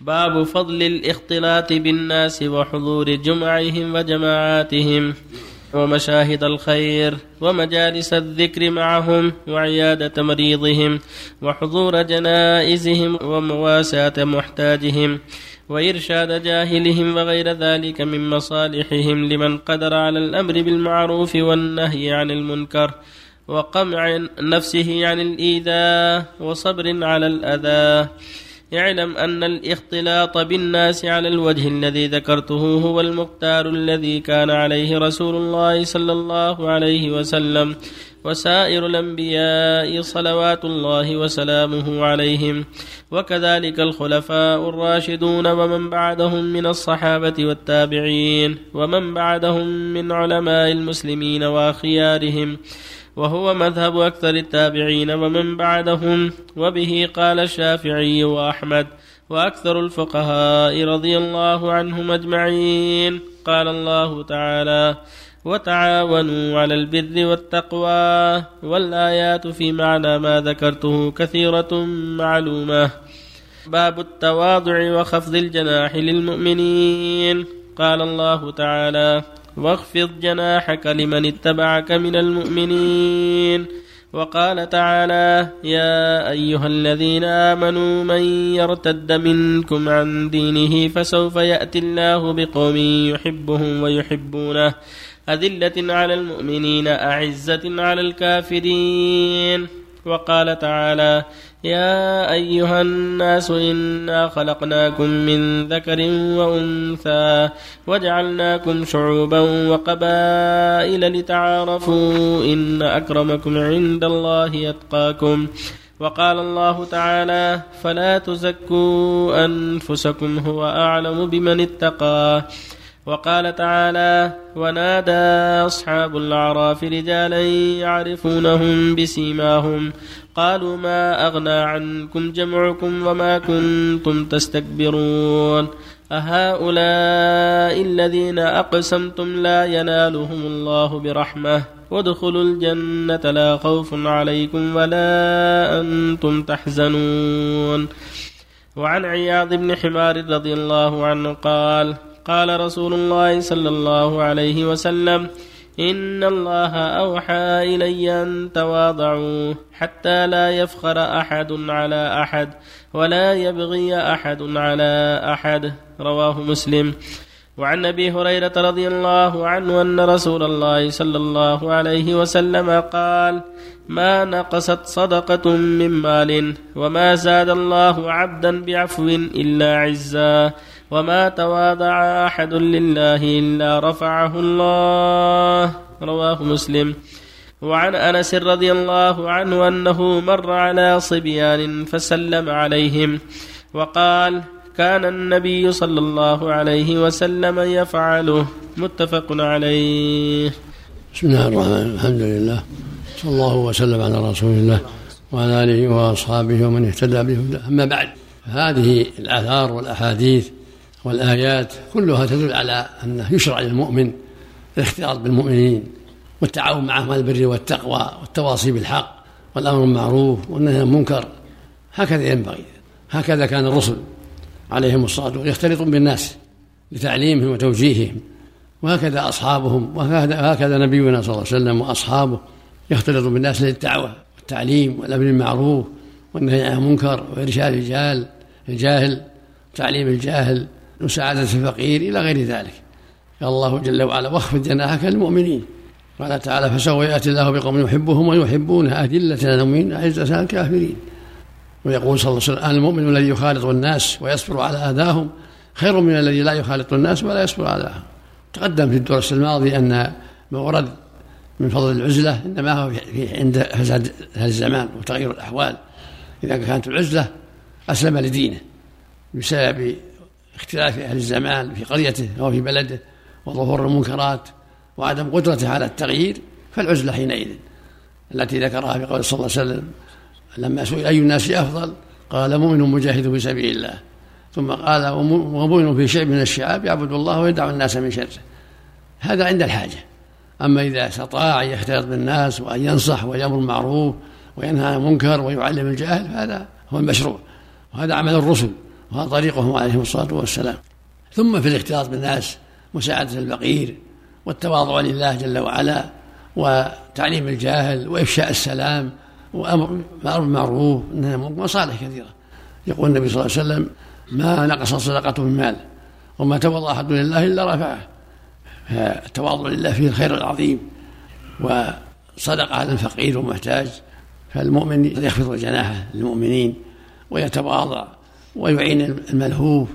باب فضل الاختلاط بالناس وحضور جمعهم وجماعاتهم ومشاهد الخير ومجالس الذكر معهم وعيادة مريضهم وحضور جنائزهم ومواساة محتاجهم وإرشاد جاهلهم وغير ذلك من مصالحهم لمن قدر على الأمر بالمعروف والنهي عن المنكر وقمع نفسه عن الإيذاء وصبر على الأذى اعلم أن الاختلاط بالناس على الوجه الذي ذكرته هو المختار الذي كان عليه رسول الله صلى الله عليه وسلم وسائر الأنبياء صلوات الله وسلامه عليهم وكذلك الخلفاء الراشدون ومن بعدهم من الصحابة والتابعين ومن بعدهم من علماء المسلمين وخيارهم وهو مذهب أكثر التابعين ومن بعدهم. وبه قال الشافعي وأحمد وأكثر الفقهاء رضي الله عنهم أجمعين. قال الله تعالى وتعاونوا على البر والتقوى والآيات في معنى ما ذكرته كثيرة معلومة. باب التواضع وخفض الجناح للمؤمنين. قال الله تعالى واخفض جناحك لمن اتبعك من المؤمنين. وقال تعالى يا أيها الذين آمنوا من يرتد منكم عن دينه فسوف يأتي الله بقوم يحبهم ويحبونه. أذلة على المؤمنين أعزة على الكافرين. وقال تعالى يا أيها الناس إنا خلقناكم من ذكر وأنثى وجعلناكم شعوبا وقبائل لتعارفوا إن أكرمكم عند الله أتقاكم. وقال الله تعالى فلا تزكوا أنفسكم هو أعلم بمن اتقى. وقال تعالى ونادى أصحاب الأعراف رجالا يعرفونهم بسيماهم. قالوا ما أغنى عنكم جمعكم وما كنتم تستكبرون. أهؤلاء الذين أقسمتم لا ينالهم الله برحمة. وادخلوا الجنة لا خوف عليكم ولا أنتم تحزنون. وعن عياض بن حمار رضي الله عنه قال قال رسول الله صلى الله عليه وسلم إن الله أوحى إلي أن تواضعوا حتى لا يفخر أحد على أحد ولا يبغي أحد على أحد رواه مسلم. وعن أبي هريرة رضي الله عنه أن رسول الله صلى الله عليه وسلم قال ما نقصت صدقة من مال وما زاد الله عبدا بعفو إلا عزا وما تواضع احد لله الا رفعه الله. رواه مسلم. وعن انس رضي الله عنه انه مر على صبيان فسلم عليهم. وقال كان النبي صلى الله عليه وسلم يفعله متفق عليه. بسم الله الرحمن الرحيم. الحمد لله. صلى الله وسلم على رسول الله وعلى آله وأصحابه ومن اهتدى به أما بعد هذه الآثار والأحاديث والآيات كلها تدل على انه يشرع للمؤمن الاختلاط بالمؤمنين والتعاون معهم على البر والتقوى والتواصي بالحق والأمر بالمعروف والنهي عن المنكر. هكذا ينبغي. هكذا كان الرسل عليهم الصلاة والسلام يختلطون بالناس لتعليمهم وتوجيههم. وهكذا أصحابهم وهكذا نبينا صلى الله عليه وسلم وأصحابه يختلطون بالناس للدعوة والتعليم والأمر بالمعروف والنهي عن المنكر وإرشاد الجاهل الجاهل تعليم الجاهل مساعدة الفقير إلى غير ذلك. قال الله جل وعلا واخفض جناحك للمؤمنين. قال تعالى فسوف يأتي الله بقوم يحبهم ويحبونه أذلة على المؤمنين أعزة على الكافرين. ويقول صلى الله عليه وسلم المؤمن الذي يخالط الناس ويصبر على أذاهم خير من الذي لا يخالط الناس ولا يصبر على أذاهم. تقدم في الدرس الماضي أن ما ورد من فضل العزلة إنما هو في عند فساد الزمان وتغير الأحوال. إذا كانت العزلة أسلم لدينه بسبب اختلاف أهل الزمان في قريته أو في بلده وظهور المنكرات وعدم قدرته على التغيير فالعزلة حينئذ التي ذكرها في قول صلى الله عليه وسلم لما سئل أي الناس أفضل؟ قال مؤمن مجاهد في سبيل الله. ثم قال ومؤمن في شيء من الشعاب يعبد الله ويدع الناس من شره. هذا عند الحاجة. أما إذا استطاع أن يختلط بالناس وأن ينصح ويأمر بالمعروف وينهى عن المنكر ويعلم الجاهل فهذا هو المشروع وهذا عمل الرسل. وهذا طريقهم عليهم الصلاة والسلام. ثم في الاختلاط بالناس مساعدة الفقير والتواضع لله جل وعلا وتعليم الجاهل وإفشاء السلام وأمر معروف مصالح كثيرة. يقول النبي صلى الله عليه وسلم ما نقص صدقة من مال وما تواضع أحد لله إلا رفعه. فالتواضع لله فيه الخير العظيم وصدقة على الفقير والمحتاج فالمؤمن يخفض جناحه للمؤمنين ويتواضع ويعين الملهوف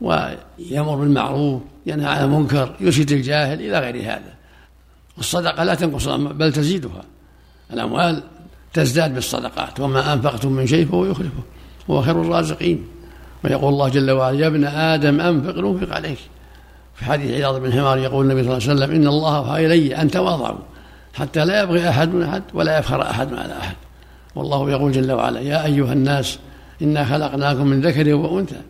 ويأمر بالمعروف ينهى عن المنكر يرشد الجاهل إلى غير هذا. والصدقة لا تنقص بل تزيدها. الأموال تزداد بالصدقات. وما أنفقتم من شيء فهو يخلفه. هو خير الرازقين. ويقول الله جل وعلا يا ابن آدم أنفق ننفق عليك. في حديث عياض بن حمار يقول النبي صلى الله عليه وسلم إن الله أوحى إلي أن تواضعوا حتى لا يبغي أحد من أحد ولا يفخر أحد على أحد. والله يقول جل وعلا يا أيها الناس إنا خلقناكم من ذكر وأنثى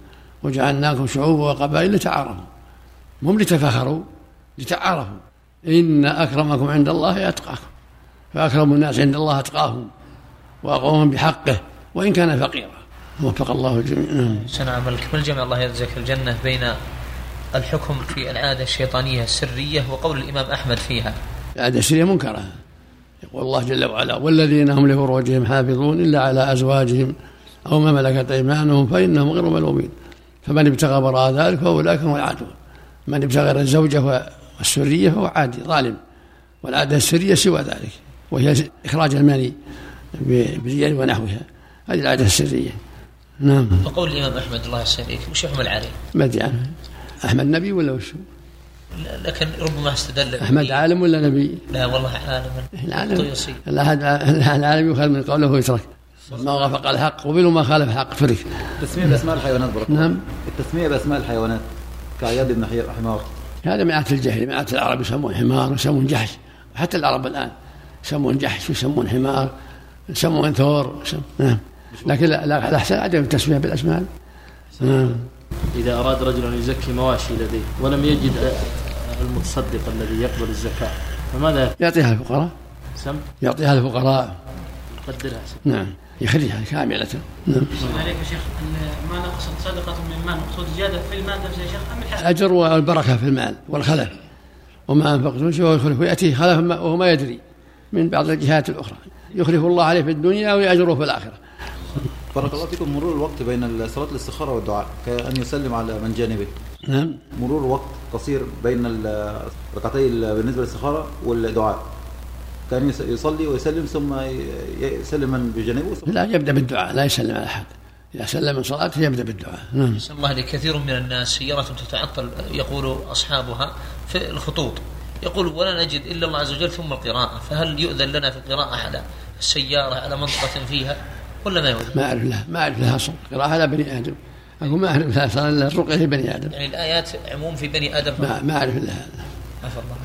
وجعلناكم شعوبا وقبائل لتعارفوا. هم لتفاخروا لتعارفوا. إن أكرمكم عند الله أتقاكم. فأكرم الناس عند الله أتقاهم وأقومهم بحقه وإن كان فقيرا. وفق الله الجميع. سنة عملك ما الجمع الله يرزقك الجنة بين الحكم في العادة الشيطانية السرية وقول الإمام أحمد فيها. العادة السرية منكرة. يقول الله جل وعلا والذين هم لفروجهم حافظون إلا على أزواجهم أو ما ملكت أيمانهم فإنهم غير ملومين. فمن ابتغى وراء ذلك فأولئك هم العادون. من ابتغى غير الزوجة والسرية فهو عادي ظالم. والعادة السرية سوى ذلك وهي إخراج المني باليد ونحوها. هذه العادة السرية. نعم. وقول الإمام أحمد الله يسلمك وش يحمل عليه؟ ما أدري عنه. أحمد نبي ولا وش لكن ربما استدل أحمد عالم ولا نبي؟ لا والله عالم. العالم. العالم يؤخذ من قوله ويترك. ما وافق الحق قبل وما خالف الحق فرق التسمية بأسماء الحيوانات بركة نعم. التسمية بأسماء الحيوانات كعياد بن حمار. هذا من عادة الجهل. من عادة العرب يسمون حمار ويسمون جحش. حتى العرب الآن يسمون جحش ويسمون حمار يسمون ثور نعم. لكن لا الأحسن عدم التسمية بالأسماء. نعم. إذا أراد رجل أن يزكي مواشي لديه ولم يجد المتصدق الذي يقبل الزكاة فماذا يعطيها الفقراء. سم؟ يعطيها الفقراء. يقدرها نعم. يخرجها كاملة. نعم. عليك يا شيخ ما نقصت صدقة من مال مقصود زيادة في المال. نفسه يا شيخ أم الحسن الأجر والبركة في المال والخلف. وما أنفقتم شيء يخلف ويأتيه خلف وهو ما يدري من بعض الجهات الأخرى. يخلف الله عليه في الدنيا ويأجره في الآخرة. بارك الله فيكم. مرور الوقت بين صلاة الاستخارة والدعاء كأن يسلم على من جانبه. نعم. مرور وقت قصير بين ركعتي بالنسبة للاستخارة والدعاء. كان يصلي ويسلم ثم يسلم من بجانبه ثم لا يبدأ بالدعاء لا يسلم على أحد. إذا سلم من صلاته يبدأ بالدعاء. نعم. الله لكثير من الناس سيارة تتعطل يقول أصحابها في الخطوط. يقول ولا نجد إلا الله عز وجل ثم القراءة فهل يؤذن لنا في القراءة على السيارة على منطقة فيها ولا ما يؤذن؟ ما أعرف لها ما أعرف لها صوت قراءة لا بني آدم. أقول ما أعرف لها صار إلا الرقية لبني آدم. يعني الآيات عموم في بني آدم؟ ما ما أعرف لها. عفى الله.